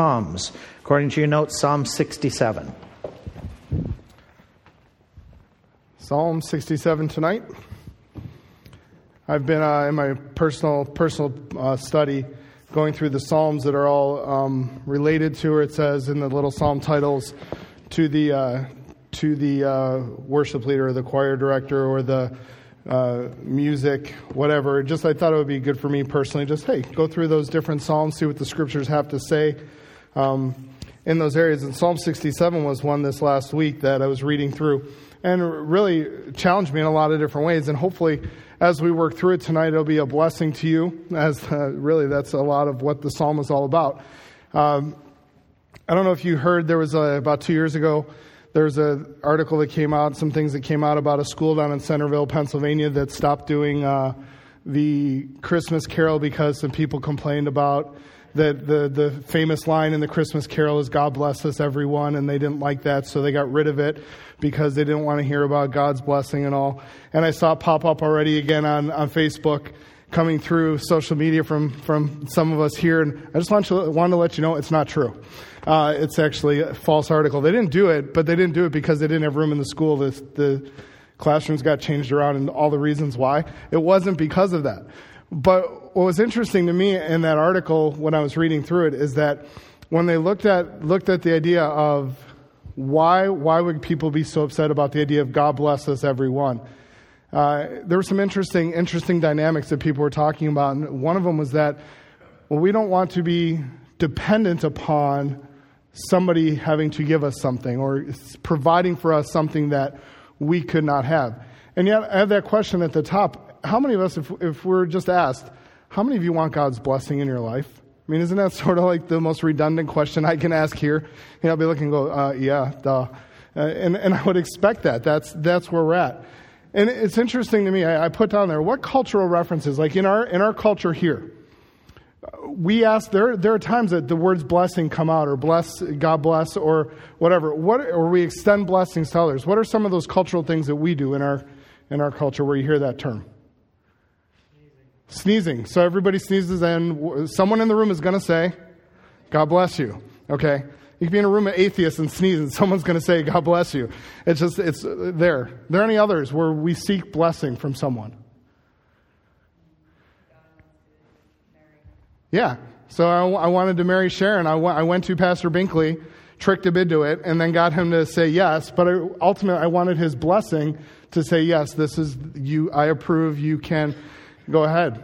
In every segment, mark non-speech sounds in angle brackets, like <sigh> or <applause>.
Psalms. According to your notes, Psalm 67. Psalm 67 tonight. I've been uh, in my personal personal uh, study going through the psalms that are all um, related to, or it says in the little psalm titles, to the uh, to the uh, worship leader, or the choir director, or the uh, music, whatever. Just I thought it would be good for me personally. Just hey, go through those different psalms, see what the scriptures have to say um, in those areas. And Psalm 67 was one this last week that I was reading through and really challenged me in a lot of different ways. And hopefully, as we work through it tonight, it'll be a blessing to you, as <laughs> uh, really that's a lot of what the psalm is all about. Um, I don't know if you heard, there was a, about two years ago, there was an article that came out, some things that came out about a school down in Centerville, Pennsylvania that stopped doing uh, the Christmas Carol because some people complained about the, the, the famous line in the Christmas Carol is God bless us everyone, and they didn't like that, so they got rid of it because they didn't want to hear about God's blessing and all. And I saw it pop up already again on, on Facebook coming through social media from, from some of us here, and I just want to, want to let you know it's not true. Uh, it's actually a false article. They didn't do it, but they didn't do it because they didn't have room in the school. The, the classrooms got changed around and all the reasons why. It wasn't because of that. But what was interesting to me in that article when I was reading through it is that when they looked at looked at the idea of why why would people be so upset about the idea of God bless us everyone, uh, there were some interesting interesting dynamics that people were talking about, and one of them was that well we don't want to be dependent upon somebody having to give us something or providing for us something that we could not have. And yet I have that question at the top how many of us, if, if we're just asked, how many of you want God's blessing in your life? I mean, isn't that <laughs> sort of like the most redundant question I can ask here? Know, I'll be looking and go, uh, yeah, duh. Uh, and, and I would expect that. That's, that's where we're at. And it's interesting to me, I, I put down there, what cultural references, like in our, in our culture here, we ask, there, there are times that the words blessing come out, or bless, God bless, or whatever, what, or we extend blessings to others. What are some of those cultural things that we do in our, in our culture where you hear that term? Sneezing. So everybody sneezes, and someone in the room is going to say, God bless you. Okay? You can be in a room of atheists and sneeze, and <laughs> someone's going to say, God bless you. It's just, it's uh, there. Are there any others where we seek blessing from someone? Yeah. So I, I wanted to marry Sharon. I, I went to Pastor Binkley, tricked him into it, and then got him to say yes. But I, ultimately, I wanted his blessing to say, yes, this is you, I approve, you can Go ahead.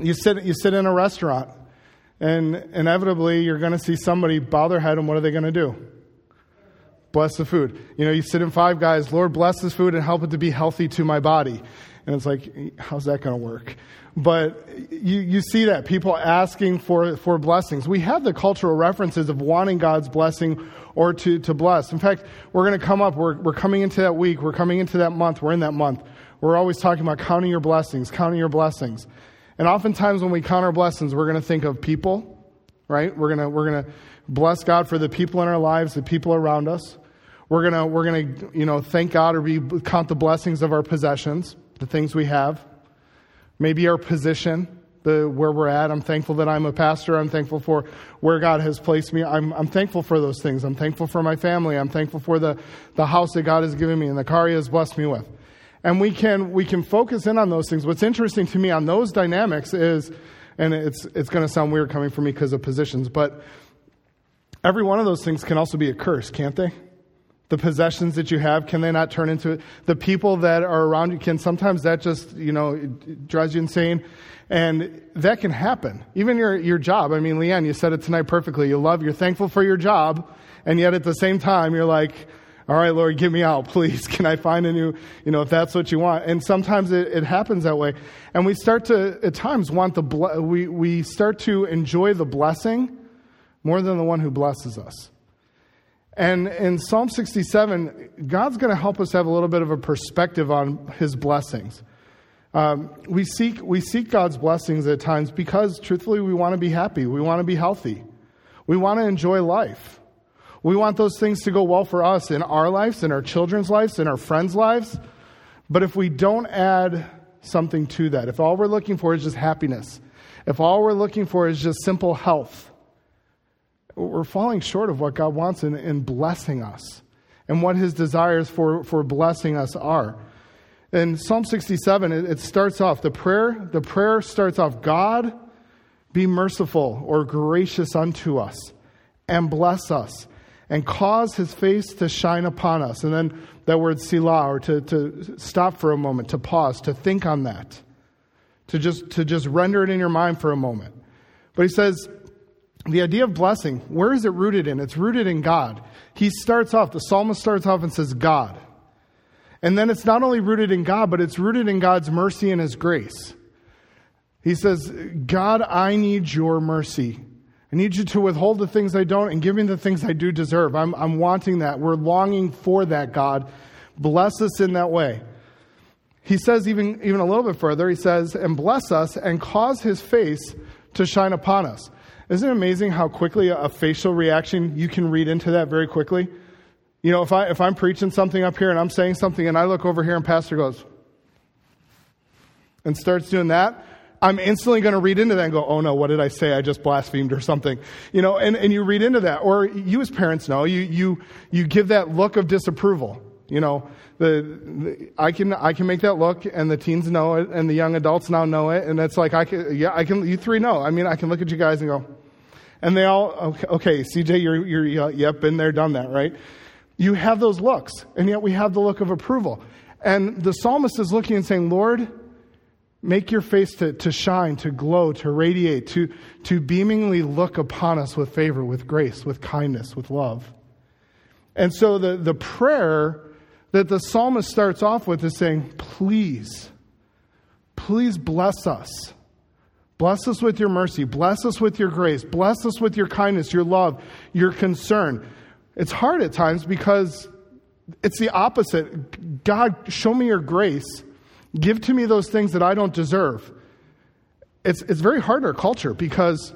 You sit, you sit in a restaurant, and inevitably you're going to see somebody bow their head, and what are they going to do? Bless the food. You know, you sit in Five Guys, Lord, bless this food and help it to be healthy to my body. And it's like, how's that going to work? But you, you see that people asking for, for blessings. We have the cultural references of wanting God's blessing or to, to bless. In fact, we're going to come up, we're, we're coming into that week, we're coming into that month, we're in that month we're always talking about counting your blessings, counting your blessings. And oftentimes when we count our blessings, we're going to think of people, right? We're going to, we're going to bless God for the people in our lives, the people around us. We're going to, we're going to, you know, thank God or be, count the blessings of our possessions, the things we have. Maybe our position, the, where we're at. I'm thankful that I'm a pastor. I'm thankful for where God has placed me. I'm, I'm thankful for those things. I'm thankful for my family. I'm thankful for the, the house that God has given me and the car He has blessed me with and we can we can focus in on those things what's interesting to me on those dynamics is and it's it's going to sound weird coming from me because of positions but every one of those things can also be a curse can't they the possessions that you have can they not turn into it the people that are around you can sometimes that just you know drives you insane and that can happen even your your job i mean leanne you said it tonight perfectly you love you're thankful for your job and yet at the same time you're like all right, Lord, get me out, <laughs> please. Can I find a new, you know, if that's what you want? And sometimes it, it happens that way. And we start to, at times, want the, we, we start to enjoy the blessing more than the one who blesses us. And in Psalm 67, God's going to help us have a little bit of a perspective on his blessings. Um, we, seek, we seek God's blessings at times because, truthfully, we want to be happy. We want to be healthy. We want to enjoy life. We want those things to go well for us in our lives, in our children's lives, in our friends' lives. But if we don't add something to that, if all we're looking for is just happiness, if all we're looking for is just simple health, we're falling short of what God wants in, in blessing us and what his desires for, for blessing us are. In Psalm 67, it, it starts off, the prayer, the prayer starts off, God, be merciful or gracious unto us and bless us and cause his face to shine upon us. And then that word Selah, or to, to stop for a moment, to pause, to think on that, to just, to just render it in your mind for a moment. But he says, the idea of blessing, where is it rooted in? It's rooted in God. He starts off, the psalmist starts off and says, God. And then it's not only rooted in God, but it's rooted in God's mercy and His grace. He says, God, I need your mercy. I need you to withhold the things I don't and give me the things I do deserve. I'm, I'm wanting that. We're longing for that, God. Bless us in that way. He says, even, even a little bit further, he says, and bless us and cause his face to shine upon us. Isn't it amazing how quickly a facial reaction you can read into that very quickly? You know, if, I, if I'm preaching something up here and I'm saying something and I look over here and Pastor goes and starts doing that, I'm instantly going to read into that and go, oh no, what did I say? I just blasphemed or something. You know, and, and you read into that. Or you as parents know, you, you, you give that look of disapproval. You know, the, the, I can I can make that look, and the teens know it, and the young adults now know it, and it's like I can yeah I can you three know. I mean I can look at you guys and go, and they all okay, okay CJ you're you're yep been there done that right. You have those looks, and yet we have the look of approval, and the psalmist is looking and saying, Lord, make your face to, to shine, to glow, to radiate, to to beamingly look upon us with favor, with grace, with kindness, with love. And so the, the prayer that the psalmist starts off with is saying, Please, please bless us. Bless us with your mercy. Bless us with your grace. Bless us with your kindness, your love, your concern. It's hard at times because it's the opposite. God, show me your grace. Give to me those things that I don't deserve. It's, it's very hard in our culture because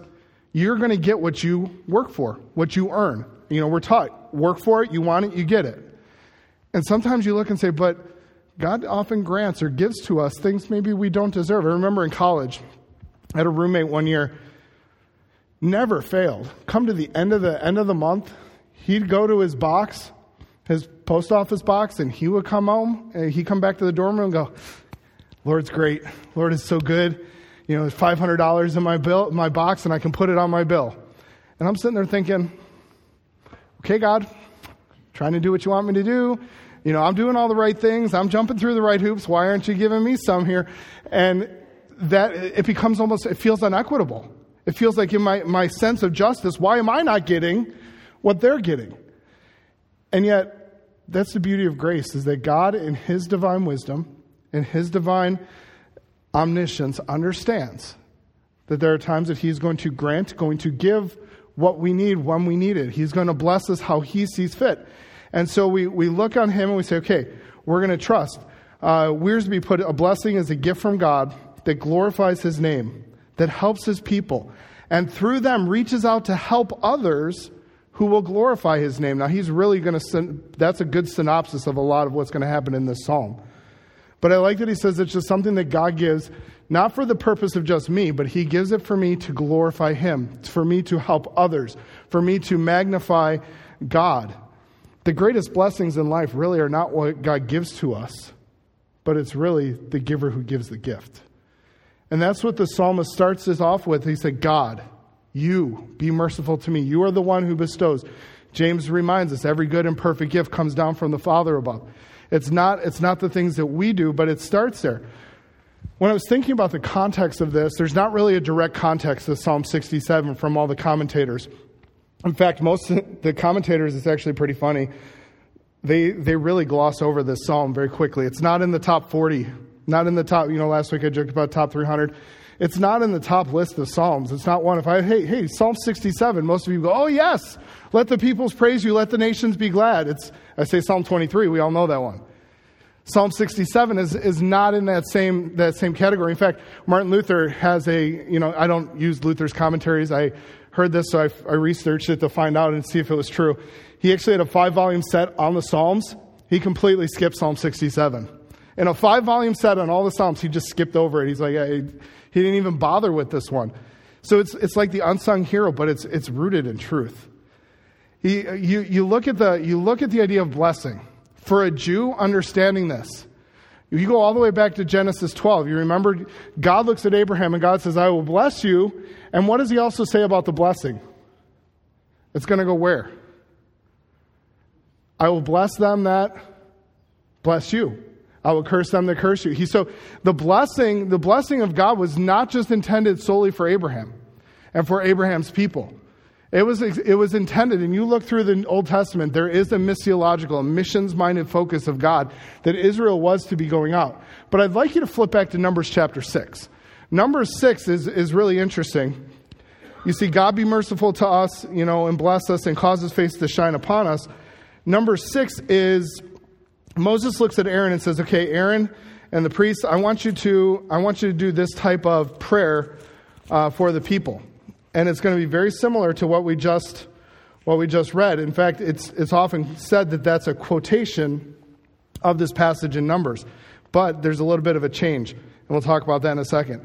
you're going to get what you work for, what you earn. You know, we're taught work for it, you want it, you get it. And sometimes you look and say, but God often grants or gives to us things maybe we don't deserve. I remember in college, I had a roommate one year, never failed. Come to the end of the end of the month, he'd go to his box, his post office box, and he would come home and he'd come back to the dorm room and go, Lord's great. Lord is so good. You know, there's five hundred dollars in my bill my box and I can put it on my bill. And I'm sitting there thinking, Okay, God, trying to do what you want me to do you know, I'm doing all the right things. I'm jumping through the right hoops. Why aren't you giving me some here? And that it becomes almost, it feels unequitable. It feels like in my, my sense of justice, why am I not getting what they're getting? And yet, that's the beauty of grace is that God, in His divine wisdom, in His divine omniscience, understands that there are times that He's going to grant, going to give what we need when we need it. He's going to bless us how He sees fit. And so we, we look on him and we say, okay, we're going to trust. Uh, Wiersbe put a blessing as a gift from God that glorifies his name, that helps his people, and through them reaches out to help others who will glorify his name. Now, he's really going to, that's a good synopsis of a lot of what's going to happen in this psalm. But I like that he says it's just something that God gives, not for the purpose of just me, but he gives it for me to glorify him, for me to help others, for me to magnify God. The greatest blessings in life really are not what God gives to us, but it's really the giver who gives the gift. And that's what the psalmist starts this off with. He said, God, you be merciful to me. You are the one who bestows. James reminds us every good and perfect gift comes down from the Father above. It's not, it's not the things that we do, but it starts there. When I was thinking about the context of this, there's not really a direct context of Psalm 67 from all the commentators. In fact, most of the commentators, it's actually pretty funny. They, they really gloss over this psalm very quickly. It's not in the top 40, not in the top, you know, last week I joked about top 300. It's not in the top list of psalms. It's not one. If I, hey, hey, Psalm 67, most of you go, oh, yes, let the peoples praise you, let the nations be glad. It's, I say Psalm 23, we all know that one. Psalm 67 is, is not in that same, that same category. In fact, Martin Luther has a, you know, I don't use Luther's commentaries. I heard this, so I, I researched it to find out and see if it was true. He actually had a five volume set on the Psalms. He completely skipped Psalm 67. In a five volume set on all the Psalms, he just skipped over it. He's like, he didn't even bother with this one. So it's, it's like the unsung hero, but it's, it's rooted in truth. He, you, you, look at the, you look at the idea of blessing. For a Jew, understanding this, you go all the way back to Genesis 12. You remember God looks at Abraham and God says, I will bless you. And what does he also say about the blessing? It's going to go where? I will bless them that bless you. I will curse them that curse you. He, so the blessing, the blessing of God was not just intended solely for Abraham and for Abraham's people. It was, it was intended, and you look through the Old Testament, there is a missiological, missions minded focus of God that Israel was to be going out. But I'd like you to flip back to Numbers chapter 6. Numbers 6 is, is really interesting. You see, God be merciful to us, you know, and bless us and cause his face to shine upon us. Number 6 is Moses looks at Aaron and says, Okay, Aaron and the priests, I want you to, I want you to do this type of prayer uh, for the people and it's going to be very similar to what we just what we just read. In fact, it's it's often said that that's a quotation of this passage in Numbers, but there's a little bit of a change, and we'll talk about that in a second.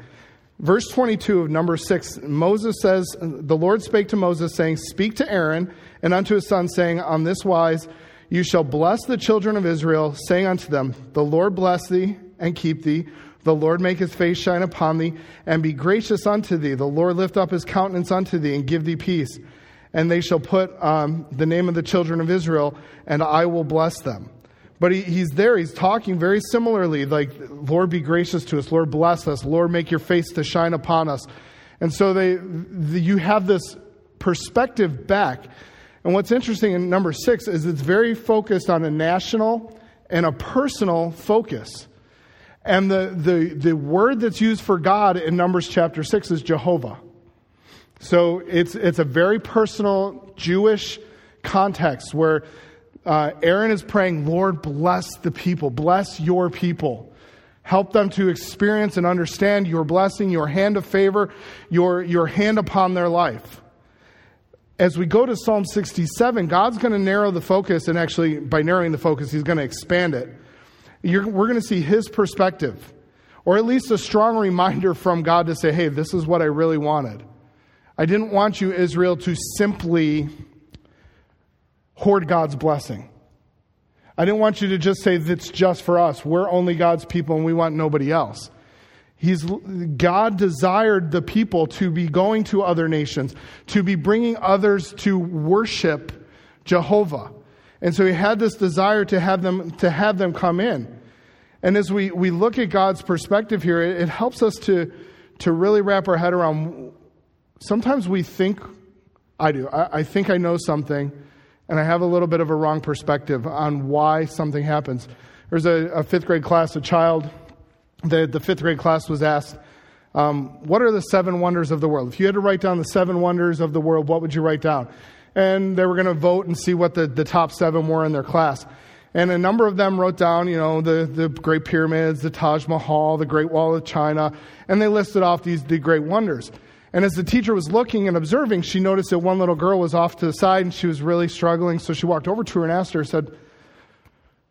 Verse 22 of number 6, Moses says, The Lord spake to Moses, saying, Speak to Aaron and unto his son, saying, On this wise you shall bless the children of Israel, saying unto them, The Lord bless thee and keep thee. The Lord make his face shine upon thee and be gracious unto thee. The Lord lift up his countenance unto thee and give thee peace. And they shall put um, the name of the children of Israel, and I will bless them. But he, he's there, he's talking very similarly, like, Lord, be gracious to us. Lord, bless us. Lord, make your face to shine upon us. And so they, the, you have this perspective back. And what's interesting in number six is it's very focused on a national and a personal focus. And the, the, the word that's used for God in Numbers chapter 6 is Jehovah. So it's, it's a very personal Jewish context where uh, Aaron is praying, Lord, bless the people, bless your people. Help them to experience and understand your blessing, your hand of favor, your, your hand upon their life. As we go to Psalm 67, God's going to narrow the focus, and actually, by narrowing the focus, He's going to expand it we're going to see his perspective, or at least a strong reminder from God to say, hey, this is what I really wanted. I didn't want you, Israel, to simply hoard God's blessing. I didn't want you to just say that's just for us. We're only God's people and we want nobody else. He's, God desired the people to be going to other nations, to be bringing others to worship Jehovah. And so he had this desire to have them, to have them come in. And as we, we look at God's perspective here, it, it helps us to, to really wrap our head around. Sometimes we think, I do, I, I think I know something, and I have a little bit of a wrong perspective on why something happens. There's a, a fifth grade class, a child, the, the fifth grade class was asked, um, What are the seven wonders of the world? If you had to write down the seven wonders of the world, what would you write down? And they were going to vote and see what the, the top seven were in their class. And a number of them wrote down, you know, the, the Great Pyramids, the Taj Mahal, the Great Wall of China, and they listed off these the great wonders. And as the teacher was looking and observing, she noticed that one little girl was off to the side and she was really struggling. So she walked over to her and asked her, said,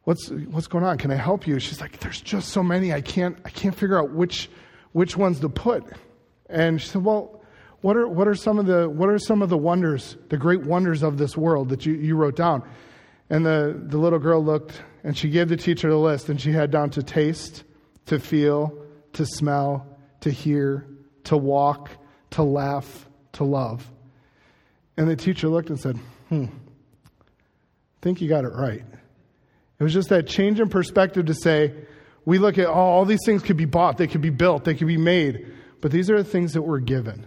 What's, what's going on? Can I help you? She's like, There's just so many. I can't, I can't figure out which, which ones to put. And she said, Well, what are, what are, some, of the, what are some of the wonders, the great wonders of this world that you, you wrote down? And the, the little girl looked and she gave the teacher the list and she had down to taste, to feel, to smell, to hear, to walk, to laugh, to love. And the teacher looked and said, Hmm, I think you got it right. It was just that change in perspective to say, we look at oh, all these things could be bought, they could be built, they could be made, but these are the things that we're given.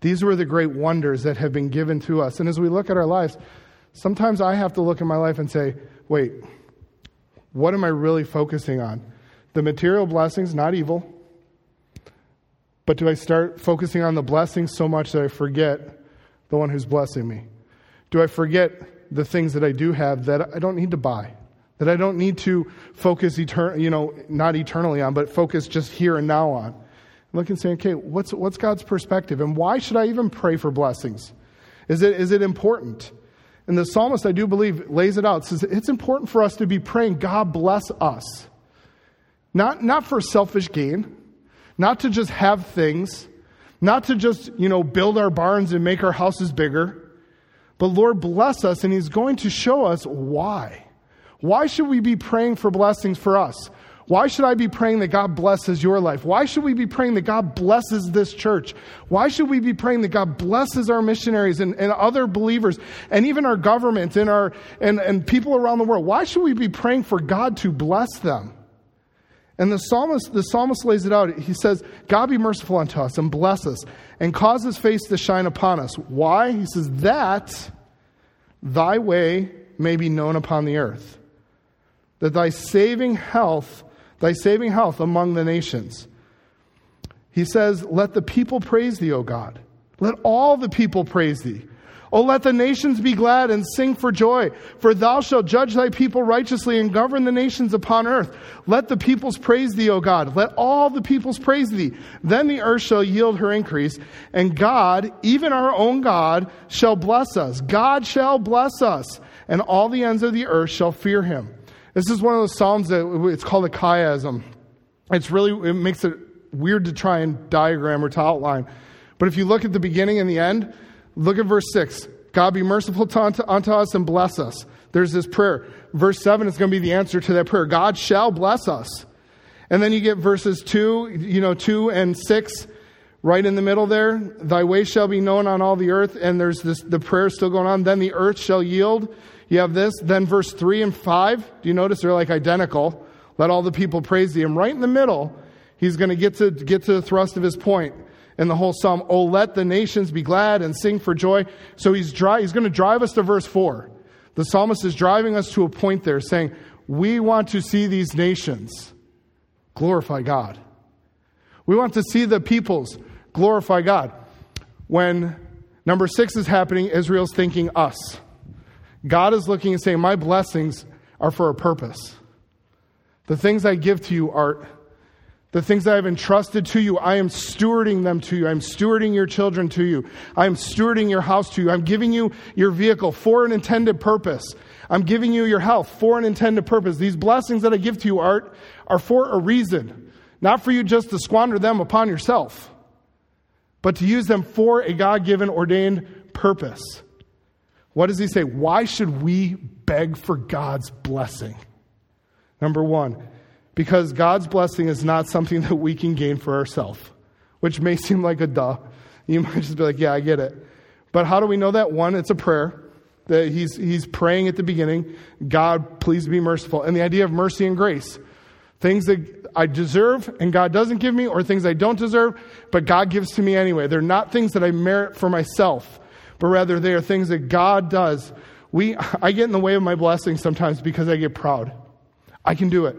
These were the great wonders that have been given to us. And as we look at our lives, sometimes I have to look at my life and say, wait, what am I really focusing on? The material blessings, not evil. But do I start focusing on the blessings so much that I forget the one who's blessing me? Do I forget the things that I do have that I don't need to buy? That I don't need to focus etern- you know, not eternally on, but focus just here and now on? Look and say, okay, what's, what's God's perspective? And why should I even pray for blessings? Is it, is it important? And the psalmist, I do believe, lays it out. Says it's important for us to be praying, God bless us. Not, not for selfish gain, not to just have things, not to just, you know, build our barns and make our houses bigger, But Lord, bless us, and He's going to show us why. Why should we be praying for blessings for us? Why should I be praying that God blesses your life? Why should we be praying that God blesses this church? Why should we be praying that God blesses our missionaries and, and other believers and even our government and, our, and, and people around the world? Why should we be praying for God to bless them? And the psalmist, the psalmist lays it out. He says, God be merciful unto us and bless us and cause his face to shine upon us. Why? He says, that thy way may be known upon the earth, that thy saving health thy saving health among the nations. He says, Let the people praise thee, O God. Let all the people praise thee. O let the nations be glad and sing for joy, for thou shalt judge thy people righteously and govern the nations upon earth. Let the peoples praise thee, O God. Let all the peoples praise thee. Then the earth shall yield her increase, and God, even our own God, shall bless us. God shall bless us, and all the ends of the earth shall fear him. This is one of those Psalms that it's called a chiasm. It's really, it makes it weird to try and diagram or to outline. But if you look at the beginning and the end, look at verse 6. God be merciful to, unto, unto us and bless us. There's this prayer. Verse 7 is going to be the answer to that prayer. God shall bless us. And then you get verses 2, you know, 2 and 6 right in the middle there. Thy way shall be known on all the earth. And there's this, the prayer still going on. Then the earth shall yield you have this. Then verse 3 and 5, do you notice they're like identical? Let all the people praise thee. And right in the middle, he's going to get to get to the thrust of his point in the whole psalm. Oh, let the nations be glad and sing for joy. So he's, dry, he's going to drive us to verse 4. The psalmist is driving us to a point there saying, we want to see these nations glorify God. We want to see the peoples glorify God. When number six is happening, Israel's thinking us. God is looking and saying, My blessings are for a purpose. The things I give to you are the things I have entrusted to you, I am stewarding them to you. I'm stewarding your children to you. I'm stewarding your house to you. I'm giving you your vehicle for an intended purpose. I'm giving you your health for an intended purpose. These blessings that I give to you, Art, are for a reason. Not for you just to squander them upon yourself, but to use them for a God given, ordained purpose. What does he say? Why should we beg for God's blessing? Number one, because God's blessing is not something <laughs> that we can gain for ourselves, which may seem like a duh. You <laughs> might just be like, yeah, I get it. But how do we know that? One, it's a prayer that he's, he's praying at the beginning God, please be merciful. And the idea of mercy and grace things that I deserve and God doesn't give me, or things I don't deserve, but God gives to me anyway. They're not things that I merit for myself but rather they are things that God does. We, I get in the way of my blessings sometimes because I get proud. I can do it.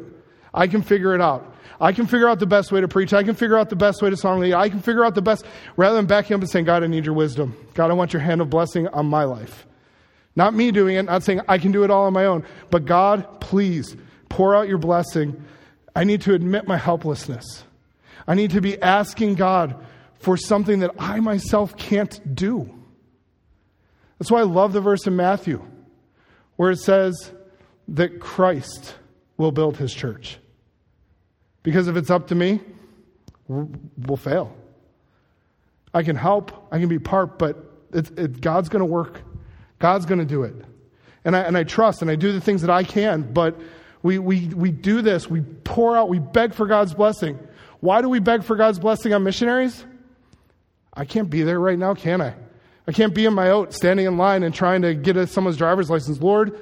I can figure it out. I can figure out the best way to preach. I can figure out the best way to song lead. I can figure out the best, rather than backing up and saying, God, I need your wisdom. God, I want your hand of blessing on my life. Not me doing it, not saying I can do it all on my own, but God, please pour out your blessing. I need to admit my helplessness. I need to be asking God for something that I myself can't do. That's why I love the verse in Matthew where it says that Christ will build his church. Because if it's up to me, we'll fail. I can help, I can be part, but it, God's going to work. God's going to do it. And I, and I trust and I do the things that I can, but we, we, we do this. We pour out, we beg for God's blessing. Why do we beg for God's blessing on missionaries? I can't be there right now, can I? I can't be in my oat standing in line and trying to get a, someone's driver's license. Lord,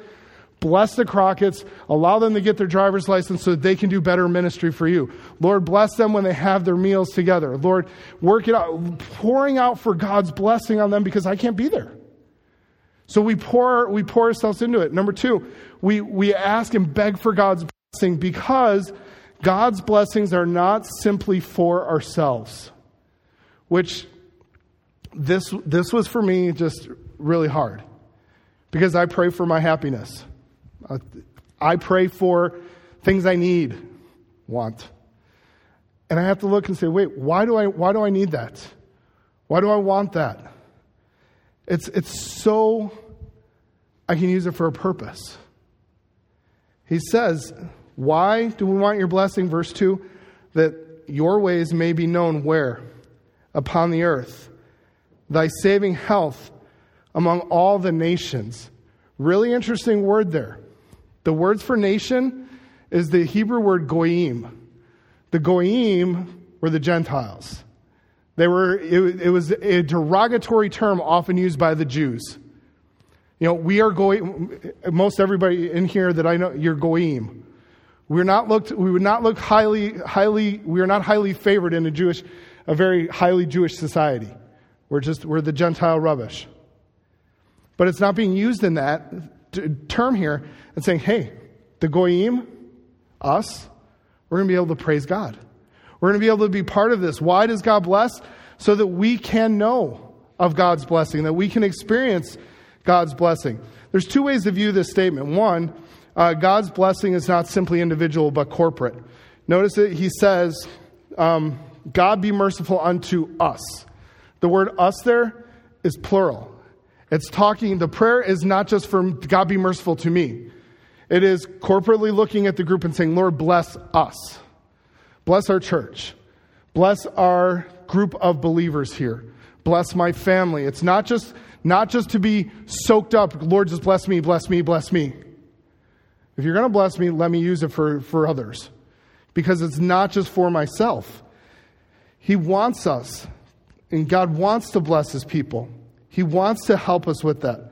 bless the Crockett's, allow them to get their driver's license so that they can do better ministry for you. Lord, bless them when they have their meals together. Lord, work it out, pouring out for God's blessing on them because I can't be there. So we pour, we pour ourselves into it. Number two, we, we ask and beg for God's blessing because God's blessings are not simply for ourselves, which this, this was for me just really hard because I pray for my happiness. I pray for things I need, want. And I have to look and say, wait, why do I, why do I need that? Why do I want that? It's, it's so I can use it for a purpose. He says, Why do we want your blessing? Verse 2 that your ways may be known where? Upon the earth thy saving health among all the nations. Really interesting word there. The words for nation is the Hebrew word goyim. The goyim were the Gentiles. They were, it, it was a derogatory term often used by the Jews. You know, we are going, most everybody in here that I know, you're goyim. We're not looked, we would not look highly, highly, we are not highly favored in a Jewish, a very highly Jewish society. We're just, we're the Gentile rubbish. But it's not being used in that term here and saying, hey, the goyim, us, we're going to be able to praise God. We're going to be able to be part of this. Why does God bless? So that we can know of God's blessing, that we can experience God's blessing. There's two ways to view this statement. One, uh, God's blessing is not simply individual but corporate. Notice that he says, um, God be merciful unto us. The word us there is plural. It's talking, the prayer is not just for God be merciful to me. It is corporately looking at the group and saying, Lord, bless us. Bless our church. Bless our group of believers here. Bless my family. It's not just, not just to be soaked up, Lord, just bless me, bless me, bless me. If you're going to bless me, let me use it for, for others. Because it's not just for myself. He wants us, and God wants to bless his people. He wants to help us with that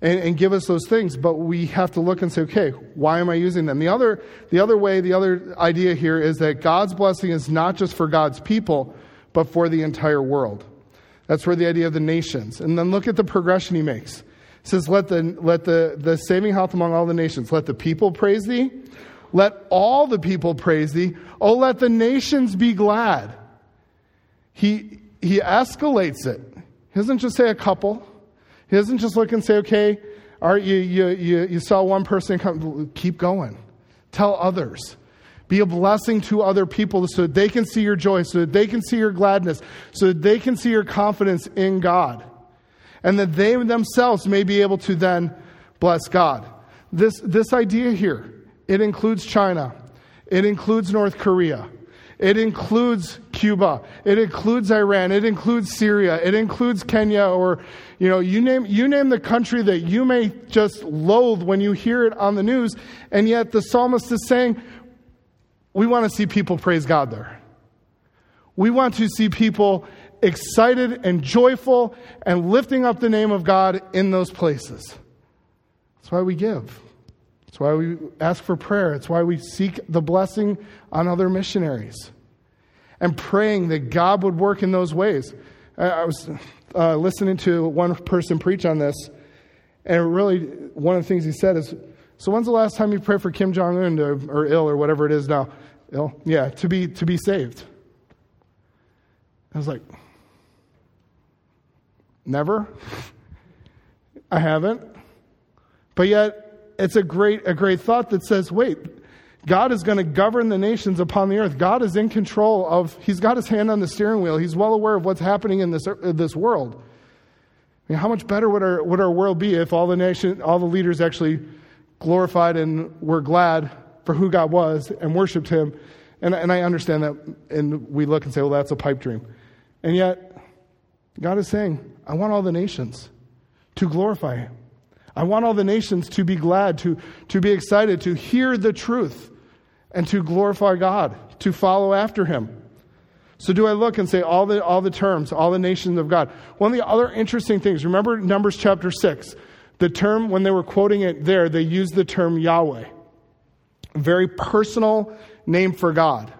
and, and, give us those things, but we have to look and say, okay, why am I using them? The other, the other way, the other idea here is that God's blessing is not just for God's people, but for the entire world. That's where the idea of the nations. And then look at the progression he makes. He says, let the, let the, the saving health among all the nations, let the people praise thee. Let all the people praise thee. Oh, let the nations be glad. He, he escalates it. He doesn't just say a couple. He doesn't just look and say, okay, all right, you, you, you, you saw one person come, keep going. Tell others. Be a blessing to other people so that they can see your joy, so that they can see your gladness, so that they can see your confidence in God. And that they themselves may be able to then bless God. This, this idea here, it includes China, it includes North Korea, it includes Cuba. It includes Iran. It includes Syria. It includes Kenya or, you know, you name, you name the country that you may just loathe when you hear it on the news. And yet the psalmist is saying, we want to see people praise God there. We want to see people excited and joyful and lifting up the name of God in those places. That's why we give. It's why we ask for prayer. It's why we seek the blessing on other missionaries and praying that God would work in those ways. I was uh, listening to one person preach on this, and really, one of the things he said is So, when's the last time you prayed for Kim Jong un or Il or whatever it is now? Il? Yeah, to be, to be saved. I was like, Never. <laughs> I haven't. But yet, it's a great, a great thought that says, wait, God is going to govern the nations upon the earth. God is in control of, He's got His hand on the steering wheel. He's well aware of what's happening in this, uh, this world. I mean, how much better would our, would our world be if all the nation, all the leaders actually glorified and were glad for who God was and worshiped Him? And, and I understand that, and we look and say, well, that's a pipe dream. And yet, God is saying, I want all the nations to glorify Him. I want all the nations to be glad, to, to be excited, to hear the truth, and to glorify God, to follow after Him. So, do I look and say all the, all the terms, all the nations of God? One of the other interesting things, remember Numbers chapter 6, the term, when they were quoting it there, they used the term Yahweh, very personal name for God.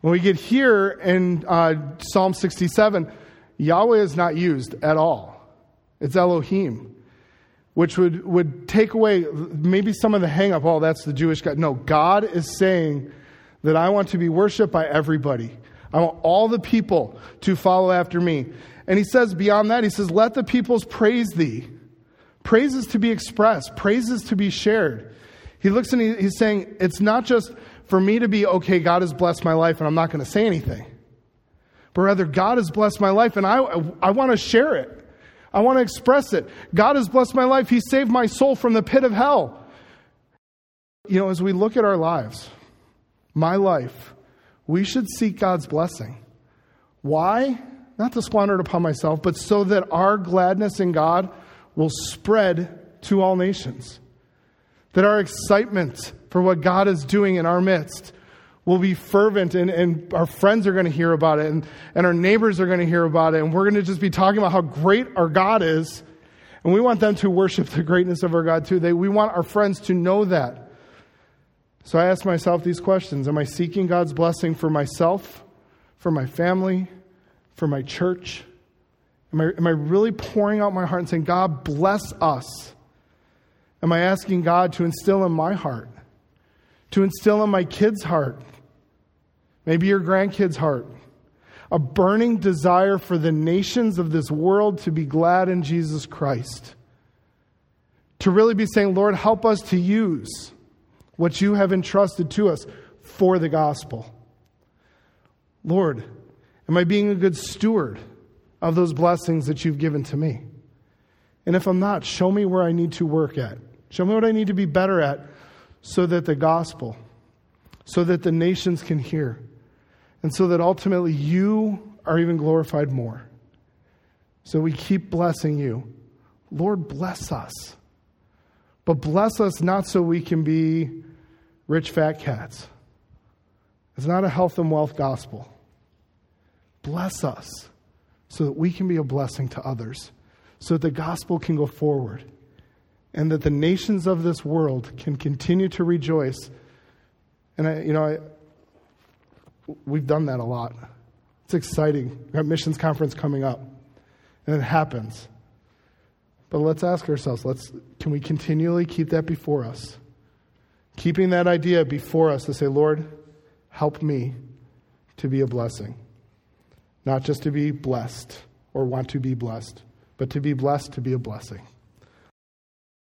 When we get here in uh, Psalm 67, Yahweh is not used at all, it's Elohim which would, would take away maybe some of the hang up, oh, that's the Jewish God. No, God is saying that I want to be worshiped by everybody. I want all the people to follow after me. And he says, beyond that, he says, let the peoples praise thee. Praises to be expressed, praises to be shared. He looks and he, he's saying, it's not just for me to be, okay, God has blessed my life and I'm not going to say anything. But rather, God has blessed my life and I, I want to share it. I want to express it. God has blessed my life. He saved my soul from the pit of hell. You know, as we look at our lives, my life, we should seek God's blessing. Why? Not to squander it upon myself, but so that our gladness in God will spread to all nations. That our excitement for what God is doing in our midst will be fervent and, and our friends are going to hear about it and, and our neighbors are going to hear about it and we're going to just be talking about how great our God is. And we want them to worship the greatness of our God too. They, we want our friends to know that. So I ask myself these questions Am I seeking God's blessing for myself, for my family, for my church? Am I, am I really pouring out my heart and saying, God, bless us? Am I asking God to instill in my heart, to instill in my kids' heart, maybe your grandkids' heart, a burning desire for the nations of this world to be glad in Jesus Christ? To really be saying, Lord, help us to use what you have entrusted to us for the gospel. Lord, am I being a good steward of those blessings that you've given to me? And if I'm not, show me where I need to work at. Show me what I need to be better at so that the gospel, so that the nations can hear, and so that ultimately you are even glorified more. So we keep blessing you. Lord, bless us. But bless us not so we can be rich fat cats. It's not a health and wealth gospel. Bless us so that we can be a blessing to others, so that the gospel can go forward, and that the nations of this world can continue to rejoice. And I, you know, I, we've done that a lot. It's exciting. We've got missions conference coming up, and it happens. But let's ask ourselves, let's, can we continually keep that before us? Keeping that idea before us to say, Lord, help me to be a blessing. Not just to be blessed or want to be blessed, but to be blessed to be a blessing.